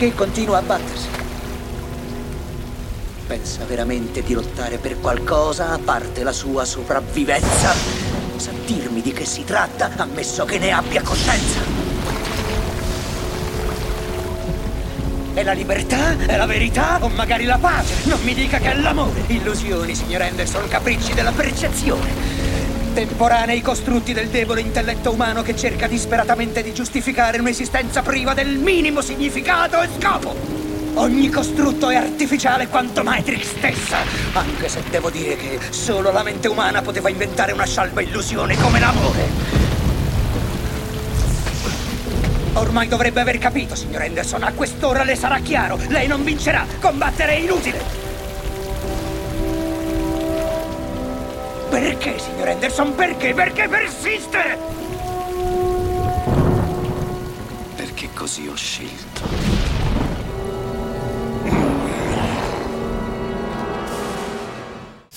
Perché continua a battersi? Pensa veramente di lottare per qualcosa a parte la sua sopravvivenza? Sa dirmi di che si tratta, ammesso che ne abbia coscienza? È la libertà? È la verità? O magari la pace? Non mi dica che è l'amore! Illusioni, signor Anderson, capricci della percezione. Temporanei costrutti del debole intelletto umano che cerca disperatamente di giustificare un'esistenza priva del minimo significato e scopo. Ogni costrutto è artificiale quanto Matrix stessa, anche se devo dire che solo la mente umana poteva inventare una scialba illusione come l'amore. Ormai dovrebbe aver capito, signor Anderson. A quest'ora le sarà chiaro. Lei non vincerà. Combattere è inutile. Perché, signor Anderson? Perché? Perché persiste? Perché così ho scelto.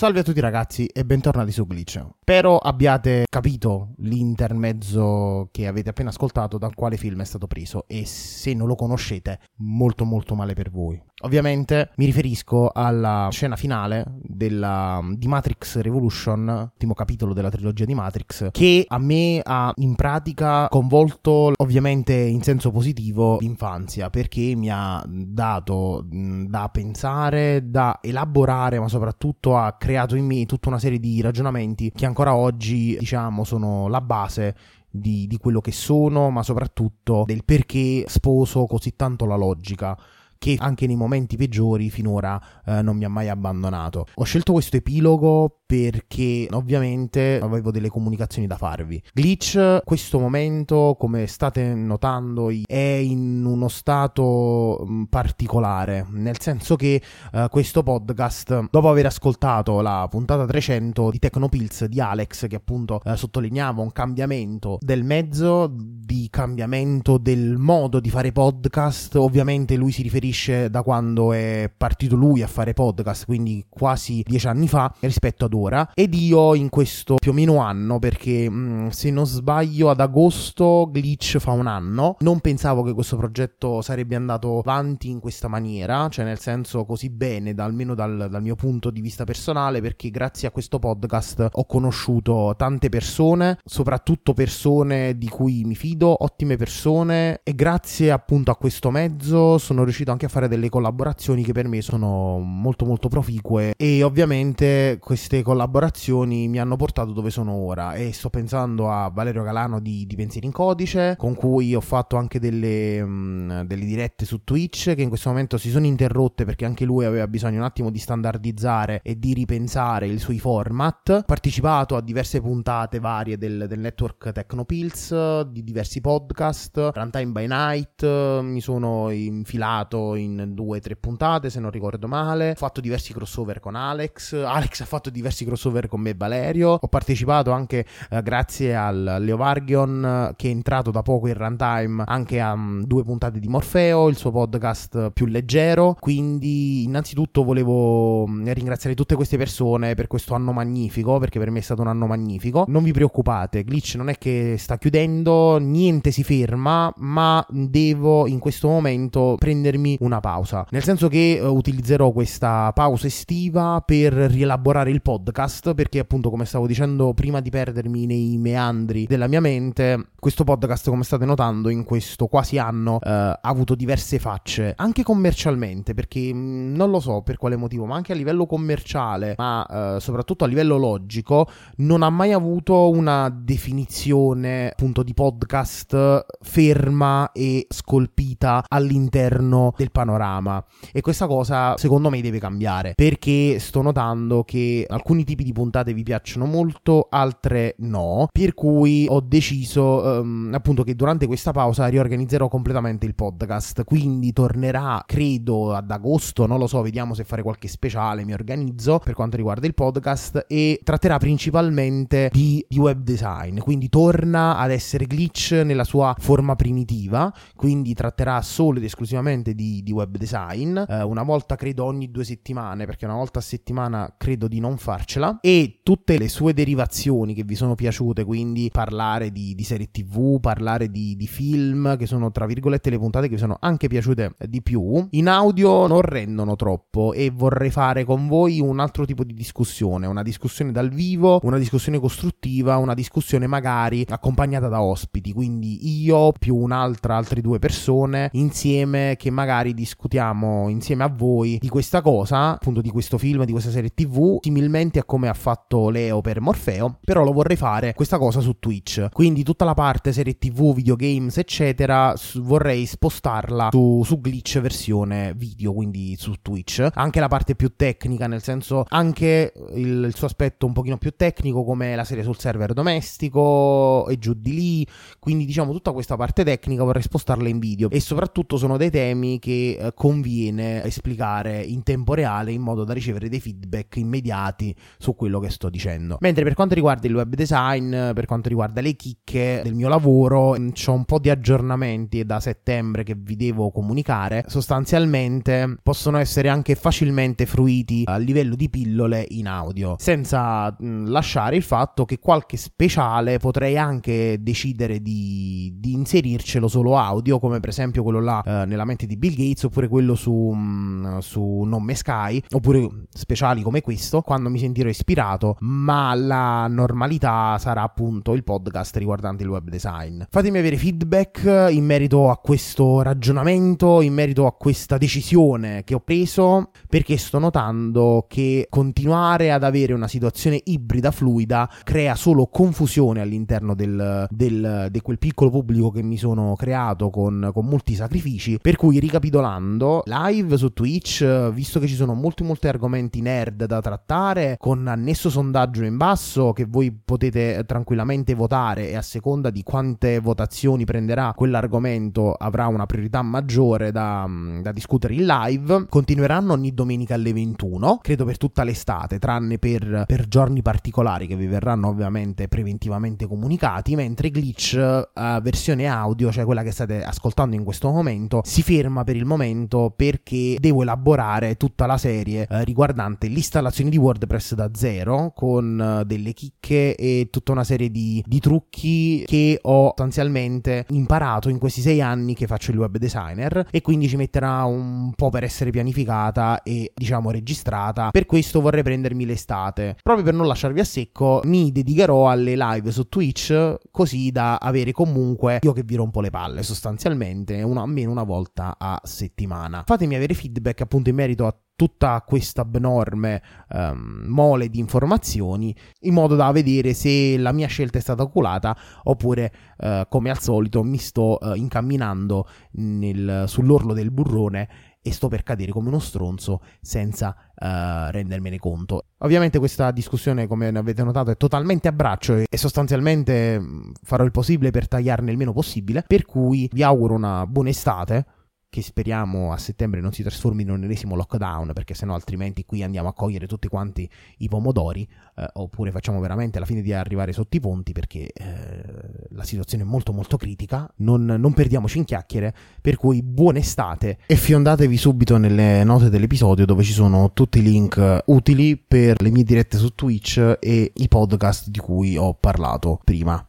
Salve a tutti ragazzi e bentornati su Glitch. Spero abbiate capito l'intermezzo che avete appena ascoltato da quale film è stato preso e se non lo conoscete molto molto male per voi. Ovviamente mi riferisco alla scena finale della, di Matrix Revolution, ultimo capitolo della trilogia di Matrix, che a me ha in pratica convolto ovviamente in senso positivo l'infanzia perché mi ha dato da pensare, da elaborare ma soprattutto ha creato creato in me tutta una serie di ragionamenti che ancora oggi, diciamo, sono la base di, di quello che sono, ma soprattutto del perché sposo così tanto la logica che anche nei momenti peggiori finora eh, non mi ha mai abbandonato. Ho scelto questo epilogo perché ovviamente avevo delle comunicazioni da farvi. Glitch, questo momento, come state notando, è in uno stato mm, particolare, nel senso che uh, questo podcast, dopo aver ascoltato la puntata 300 di Tecnopills di Alex, che appunto uh, sottolineava un cambiamento del mezzo, di cambiamento del modo di fare podcast, ovviamente lui si riferisce da quando è partito lui a fare podcast, quindi quasi dieci anni fa, rispetto ad ora ora ed io in questo più o meno anno perché mh, mm, se non sbaglio ad agosto Glitch fa un anno. Non pensavo che questo progetto sarebbe andato avanti in questa maniera cioè nel senso così bene da, almeno dal, dal mio punto di vista personale perché grazie a questo podcast ho conosciuto tante persone soprattutto persone di cui mi fido ottime persone e grazie appunto a questo mezzo sono riuscito anche a fare delle collaborazioni che per me sono molto molto proficue. E ovviamente queste collaborazioni collaborazioni mi hanno portato dove sono ora. E sto pensando a Valerio Galano di, di Pensieri in Codice con cui ho fatto anche delle, mh, mm, delle, dirette su Twitch che in questo momento si sono interrotte perché anche lui aveva bisogno un attimo di standardizzare e di ripensare i suoi format. Ho partecipato a diverse puntate varie del, del network Tecnopills di diversi podcast. Runtime by Night mi sono infilato in due o tre puntate se non ricordo male. Ho fatto diversi crossover con Alex. Alex ha fatto diversi diversi crossover con me e Valerio. Ho partecipato anche eh, grazie al Leo Vargion che è entrato da poco in runtime anche a um, due puntate di Morfeo, il suo podcast più leggero. Quindi innanzitutto volevo mm, ringraziare tutte queste persone per questo anno magnifico, perché per me è stato un anno magnifico. Non vi preoccupate, Glitch non è che sta chiudendo, niente si ferma, ma devo in questo momento prendermi una pausa. Nel senso che uh, utilizzerò questa pausa estiva per rielaborare il podcast podcast perché appunto come stavo dicendo prima di perdermi nei meandri della mia mente questo podcast come state notando in questo quasi anno eh, ha avuto diverse facce anche commercialmente perché mh, mm, non lo so per quale motivo ma anche a livello commerciale ma eh, soprattutto a livello logico non ha mai avuto una definizione appunto di podcast ferma e scolpita all'interno del panorama. E questa cosa secondo me deve cambiare perché sto notando che alcuni alcuni tipi di puntate vi piacciono molto, altre no. Per cui ho deciso um, appunto che durante questa pausa riorganizzerò completamente il podcast. Quindi tornerà, credo, ad agosto, non lo so, vediamo se fare qualche speciale, mi organizzo per quanto riguarda il podcast e tratterà principalmente di, di web design. Quindi torna ad essere glitch nella sua forma primitiva, quindi tratterà solo ed esclusivamente di, di web design, eh, una volta credo ogni due settimane, perché una volta a settimana credo di non farcela, e tutte le sue derivazioni che vi sono piaciute, quindi parlare di, di serie tv, parlare di, di, film, che sono tra virgolette le puntate che vi sono anche piaciute di più, in audio non rendono troppo. E vorrei fare con voi un altro tipo di discussione, una discussione dal vivo, una discussione costruttiva, una discussione magari accompagnata da ospiti, quindi io più un'altra, altre due persone insieme che magari discutiamo insieme a voi di questa cosa, appunto di questo film, di questa serie tv, similmente a come ha fatto Leo per Morfeo, però lo vorrei fare questa cosa su Twitch, quindi tutta la parte serie tv, videogames eccetera vorrei spostarla su, su Glitch versione video, quindi su Twitch, anche la parte più tecnica, nel senso anche il, il suo aspetto un pochino più tecnico come la serie sul server domestico e giù di lì, quindi diciamo tutta questa parte tecnica vorrei spostarla in video. E soprattutto sono dei temi che eh, conviene esplicare in tempo reale in modo da ricevere dei feedback immediati su quello che sto dicendo. Mentre per quanto riguarda il web design, per quanto riguarda le chicche del mio lavoro, mm, ho un po' di aggiornamenti da settembre che vi devo comunicare. Sostanzialmente possono essere anche facilmente fruiti a livello di pillole in audio, senza mm, lasciare il fatto che qualche speciale potrei anche decidere di, di inserircelo solo audio, come per esempio quello là eh, nella mente di Bill Gates, oppure quello su, mh, mm, su Non Sky, oppure speciali come questo, quando mi sentirò ispirato, ma la normalità sarà appunto il podcast riguardante il web design. Fatemi avere feedback in merito a questo ragionamento, in merito a questa decisione che ho preso, perché sto notando che continuare ad avere una situazione ibrida fluida crea solo confusione all'interno del, del, di quel piccolo pubblico che mi sono creato con, con molti sacrifici. Per cui, ricapitolando, live su Twitch, visto che ci sono molti, molti argomenti nerd da trattare, con annesso sondaggio in basso che voi potete tranquillamente votare e a seconda di quante votazioni prenderà quell'argomento avrà una priorità maggiore da, da discutere in live. Continueranno ogni domenica alle 21, credo per tutta l'estate, tranne per, per giorni particolari che vi verranno ovviamente preventivamente comunicati, mentre Glitch uh, versione audio, cioè quella che state ascoltando in questo momento, si ferma per il momento perché devo elaborare tutta la serie uh, riguardante l'installazione di WordPress da zero con uh, delle chicche e tutta una serie di, di trucchi che ho sostanzialmente imparato in questi sei anni che faccio il web designer e quindi ci metterà un po' per essere pianificata e diciamo registrata. Per questo vorrei prendermi l'estate. Proprio per non lasciarvi a secco, mi dedicherò alle live su Twitch così da avere comunque io che vi rompo le palle sostanzialmente una, almeno una volta a settimana. Fatemi avere feedback appunto in merito a tutta questa abnorme um, mole di informazioni in modo da vedere se la mia scelta è stata oculata oppure uh, come al solito mi sto uh, incamminando nel, sull'orlo del burrone e sto per cadere come uno stronzo senza uh, rendermene conto. Ovviamente questa discussione, come avete notato, è totalmente a braccio e, sostanzialmente mm, farò il possibile per tagliarne il meno possibile, per cui vi auguro una buona estate che speriamo a settembre non si trasformi in un ennesimo lockdown, perché sennò altrimenti qui andiamo a cogliere tutti quanti i pomodori, eh, oppure facciamo veramente la fine di arrivare sotto i ponti, perché eh, la situazione è molto molto critica, non, non, perdiamoci in chiacchiere, per cui buona estate. E fiondatevi subito nelle note dell'episodio dove ci sono tutti i link utili per le mie dirette su Twitch e i podcast di cui ho parlato prima.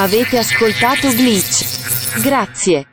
Avete ascoltato Glitch. Grazie.